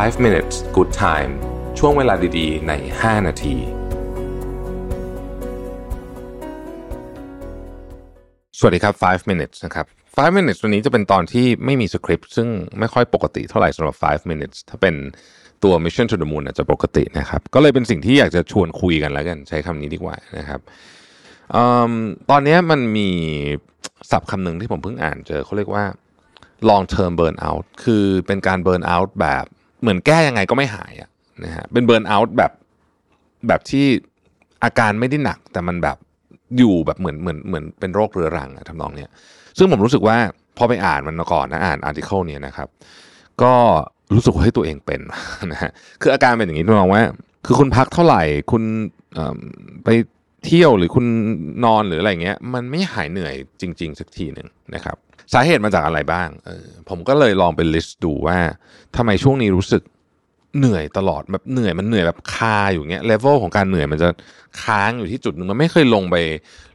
5 minutes good time ช่วงเวลาดีๆ ใน 5 นาที สวัสดีครับ 5 minutes นะครับ 5 minutes วันนี้จะเป็นตอนที่ไม่มีสคริปต์ ซึ่งไม่ค่อยปกติเท่าไหร่สำหรับ 5 minutes ถ้าเป็นตัว Mission to the Moon อาจะปกตินะครับ ก็เลยเป็นสิ่งที่อยากจะชวนคุยกันแล้วกัน ใช้คำนี้ดีกว่านะครับอตอนนี้มันมีศัพท์คำหนึ่งที่ผมเพิ่งอ่านเจอเขาเรียกว่า long term burn out คือเป็นการ burn out แบบ เหมือนแก้ยังไงก็ไม่หายอะนะฮะเป็น burn out แบบแบบที่อาการไม่ได้หนัก แต่มันแบบอยู่แบบเหมือนเหมือนเหมือนเป็นโรคเรื้อรังอะทำนองเนี้ยซึ่งผมรู้สึกว่าพอไปอ่านมันมาก่อนนะอ่านอาร์ติเคิลเนี้ยนะครับ ก็รู้สึกว่าให้ตัวเองเป็นนะฮะคืออาการเป็นอย่างนี้ทำนองว่า คือคุณพักเท่าไหร่คุณไปเที่ยวหรือคุณนอนหรืออะไรเงี้ย มันไม่หายเหนื่อยจริง ๆ สักทีหนึ่งนะครับ สาเหตุมาจากอะไรบ้างออผมก็เลยลองไปลิสต์ดูว่าทำไมช่วงนี้รู้สึกเหนื่อยตลอดแบบเหนื่อยมันเหนื่อยแบบคาอยู่เงี้ยเลเวลของการเหนื่อยมันจะค้างอยู่ที่จุดหนึ่งมันไม่เคยลงไป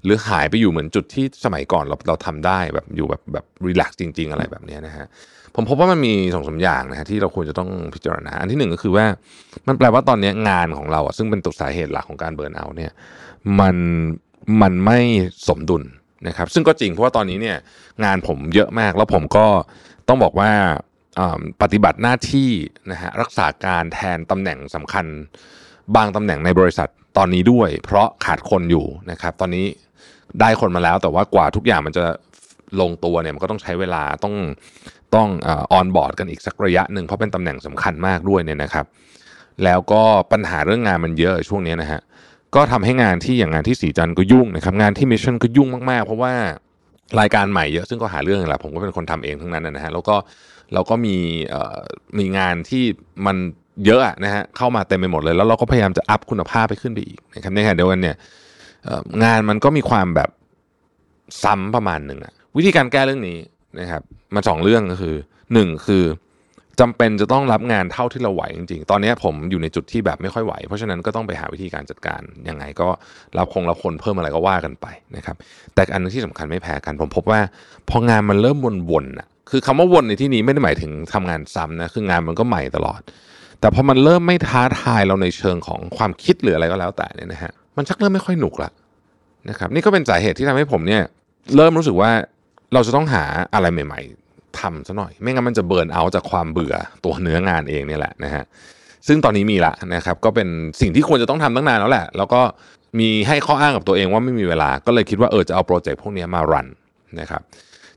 หรือหายไปอยู่เหมือนจุดที่สมัยก่อนเราเราทำได้แบบอยู่แบบแบบรีแลกซ์จริง ๆ อะไรแบบนี้นะฮะผมพบว่ามันมีสองสามอย่างนะฮะที่เราควรจะต้องพิจารณา อันที่หนึ่งก็คือว่ามันแปลว่าตอนนี้งานของเราอะซึ่งเป็นตัวสาเหตุหลักของการเบิร์นเอาเนี่ยมันมันไม่สมดุล นะครับซึ่งก็จริงเพราะว่าตอนนี้เนี่ยงานผมเยอะมากแล้วผมก็ต้องบอกว่าปฏิบัติหน้าที่นะฮะรักษาการแทนตำแหน่งสำคัญ บางตำแหน่งในบริษัทตอนนี้ด้วย เพราะขาดคนอยู่นะครับ ตอนนี้ได้คนมาแล้วแต่ว่ากว่าทุกอย่างมันจะลงตัวเนี่ยมันก็ต้องใช้เวลาต้องต้องออนบอร์ดกันอีกสักระยะหนึ่งเพราะเป็นตำแหน่งสำคัญมากด้วยเนี่ยนะครับ แล้วก็ปัญหาเรื่องงานมันเยอะช่วงนี้นะฮะ ก็ทำให้งานที่อย่างงานที่สีจันทร์ก็ยุ่งนะครับงานที่มิชชั่นก็ยุ่งมากๆ เพราะว่ารายการใหม่เยอะซึ่งก็หาเรื่องแหละผมก็เป็นคนทำเองทั้งนั้นนะฮะแล้วก็เราก็มีมีงานที่มันเยอะนะฮะเข้ามาเต็มไปหมดเลย แล้วเราก็พยายามจะอัพคุณภาพไปขึ้นไปอีกนะครับในขณะเดียวกันเนี่ยงานมันก็มีความแบบซ้ำประมาณหนึ่งอะวิธีการแก้เรื่องนี้นะครับมันสองเรื่องก็คือหนึ่งคือ จำเป็นจะต้องรับงานเท่าที่เราไหวจริงๆ ตอนนี้ผมอยู่ในจุดที่แบบไม่ค่อยไหว เพราะฉะนั้นก็ต้องไปหาวิธีการจัดการ ยังไงก็รับคงรับคนเพิ่มอะไรก็ว่ากันไปนะครับ แต่อันนึงที่สำคัญไม่แพ้กัน ผมพบว่าพองานมันเริ่มวนๆอะ คือคำว่าวนในที่นี้ไม่ได้หมายถึงทำงานซ้ำนะ คืองานมันก็ใหม่ตลอด แต่พอมันเริ่มไม่ท้าทายเราในเชิงของความคิดหรืออะไรก็แล้วแต่เนี่ยนะฮะ มันชักเริ่มไม่ค่อยหนุกละนะครับ นี่ก็เป็นสาเหตุที่ทำให้ผมเนี่ยเริ่มรู้สึกว่าเราจะต้องหาอะไรใหม่ ๆ ทำซะหน่อย ไม่งั้นมันจะ burnout จากความเบื่อตัวเนื้องานเองเนี่ยแหละนะฮะซึ่งตอนนี้มีละนะครับก็เป็นสิ่งที่ควรจะต้องทำตั้งนานแล้วแหละ แล้วก็มีให้ข้ออ้างกับตัวเองว่าไม่มีเวลาก็เลยคิดว่าเออจะเอา project พวกนี้มา run นะครับ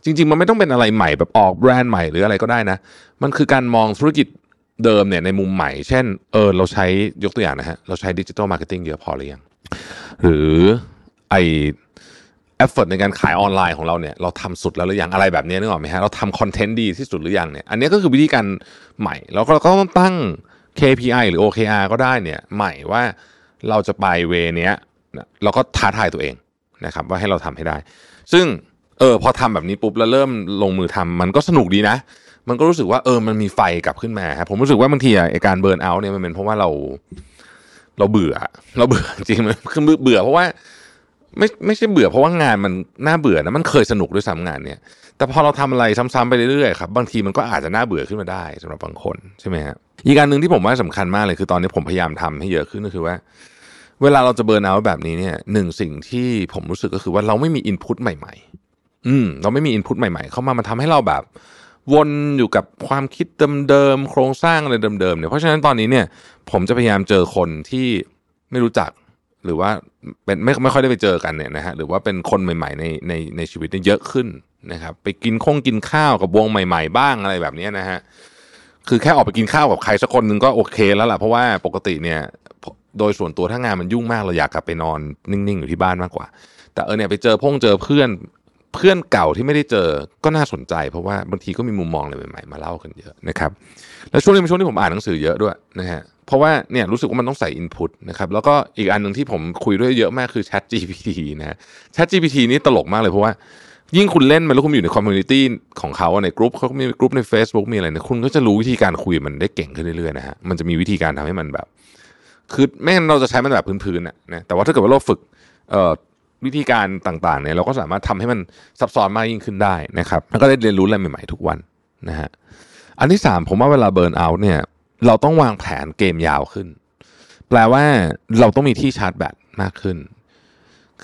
จริง ๆ มันไม่ต้องเป็นอะไรใหม่แบบออกแบรนด์ใหม่หรืออะไรก็ได้นะ มันคือการมองธุรกิจเดิมเนี่ยในมุมใหม่ เช่นเออเราใช้ยกตัวอย่างนะฮะเราใช้ดิจิ t a ลมาร์เก็ตติ้งเยอะพอหรือยังหรือไอ effort ในการขายออนไลน์ของเราเนี่ยเราทำสุดแล้วหรือยังอะไรแบบนี้นึกออกไหมฮะเราทำ content ดีที่สุดหรือยังเนี่ยอันนี้ก็คือวิธีการใหม่ แล้วเราก็ต้องตั้ง KPI หรือ OKR ก็ได้เนี่ยใหม่ว่าเราจะไป way เนี้ยเราก็ท้าทายตัวเองนะครับว่าให้เราทำให้ได้ ซึ่งเออพอทำแบบนี้ปุ๊บแล้วเริ่มลงมือทำมันก็สนุกดีนะ มันก็รู้สึกว่าเออมันมีไฟกลับขึ้นมาครับผมรู้สึกว่าบางทีไอการ burnout เนี่ยมันเป็นเพราะว่าเรา เราเบื่อ เราเบื่อจริงมันคือเบื่อเพราะว่า ไม่ไม่ใช่เบื่อเพราะว่างานมันน่าเบื่อนะมันเคยสนุกด้วยซ้ำงานเนี่ย แต่พอเราทำอะไรซ้ำๆไปเรื่อยๆครับบางทีมันก็อาจจะน่าเบื่อขึ้นมาได้สำหรับบางคนใช่ไหมฮะอีกการหนึ่งที่ผมว่าสำคัญมากเลยคือตอนนี้ผมพยายามทำให้เยอะขึ้นก็คือว่า เวลาเราจะเบิร์นเอาแบบนี้เนี่ยหนึ่งสิ่งที่ผมรู้สึกก็คือว่าเราไม่มีอินพุตใหม่ๆ อืม เราไม่มีอินพุตใหม่ๆ เข้ามามันทำให้เราแบบ วนอยู่กับความคิดเดิมๆโครงสร้างอะไรเดิมๆเนี่ยเพราะฉะนั้นตอนนี้เนี่ย ผมจะพยายามเจอคนที่ไม่รู้จัก หรือว่าเป็นไม่ไม่ค่อยได้ไปเจอกันเนี่ยนะฮะหรือว่าเป็นคนใหม่ๆในในในชีวิตเนี่ยเยอะขึ้นนะครับ ไปกินคงกินข้าวกับวงใหม่ ๆ บ้างอะไรแบบนี้นะฮะคือแค่ออกไปกินข้าวกับใครสักคนหนึ่งก็โอเคแล้วล่ะเพราะว่าปกติเนี่ยโดยส่วนตัวถ้างานมันยุ่งมากเราอยากกลับไปนอนนิ่งๆ อยู่ที่บ้านมากกว่า แต่เออเนี่ยไปเจอพงเจอเพื่อนเพื่อนเก่าที่ไม่ได้เจอก็น่าสนใจ เพราะว่าบางทีก็มีมุมมองอะไรใหม่ๆมาเล่ากันเยอะนะครับ แล้วช่วงนี้เป็นช่วงที่ผมอ่านหนังสือเยอะด้วยนะฮะ เพราะว่าเนี่ยรู้สึกว่ามันต้องใส่ input นะครับแล้วก็อีกอันหนึ่งที่ผมคุยด้วยเยอะมากคือ ChatGPT นะ ChatGPT นี่ตลกมากเลยเพราะว่ายิ่งคุณเล่นมันแล้วคุณอยู่ใน community ของเขาในกลุ่มเขามีกลุ่มใน Facebook มีอะไรเนี่ยคุณก็จะรู้วิธีการคุยมันได้เก่งขึ้นเรื่อยๆนะฮะมันจะมีวิธีการทำให้มันแบบ คือไม่งั้นเราจะใช้มันแบบพื้นๆน่ะนะแต่ว่าถ้าเกิดว่าเราฝึกวิธีการต่างๆเนี่ยเราก็สามารถทำให้มันซับซ้อนมากยิ่งขึ้นได้นะครับแล้วก็ได้เรียนรู้อะไรใหม่ๆทุกวันนะฮะอันที่สามผมว่าเวลาเบิร์นเอาท์เนี่ย เราต้องวางแผนเกมยาวขึ้น แปลว่าเราต้องมีที่ชาร์จแบตมากขึ้น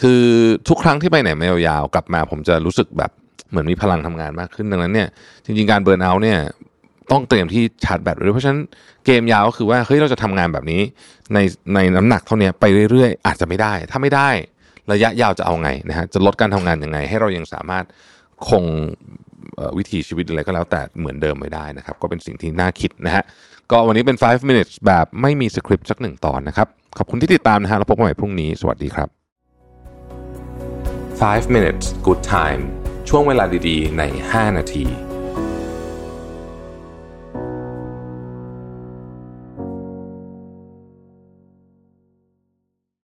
คือทุกครั้งที่ไปไหนมายาวๆกลับมา ผมจะรู้สึกแบบเหมือนมีพลังทำงานมากขึ้นดังนั้นเนี่ยจริงๆการเบิร์นเอาท์เนี่ยต้องเตรียมที่ชาร์จแบตไว้ด้วยเพราะฉะนั้นเกมยาวก็คือว่าเฮ้ยเราจะทำงานแบบนี้ ในในน้ำหนักเท่านี้ไปเรื่อยๆ อาจจะไม่ได้ ถ้าไม่ได้ระยะยาวจะเอาไงนะฮะจะลดการทำงานยังไง ให้เรายังสามารถคง วิถีชีวิตอะไรก็แล้วแต่เหมือนเดิมไม่ได้นะครับ ก็เป็นสิ่งที่น่าคิดนะฮะก็วันนี้เป็น 5 minutes แบบไม่มีสคริปต์สักหนึ่งตอนนะครับ ขอบคุณที่ติดตามนะฮะแล้วพบกันใหม่พรุ่งนี้ สวัสดีครับ 5 minutes good time ช่วงเวลาดีๆ ใน 5 นาที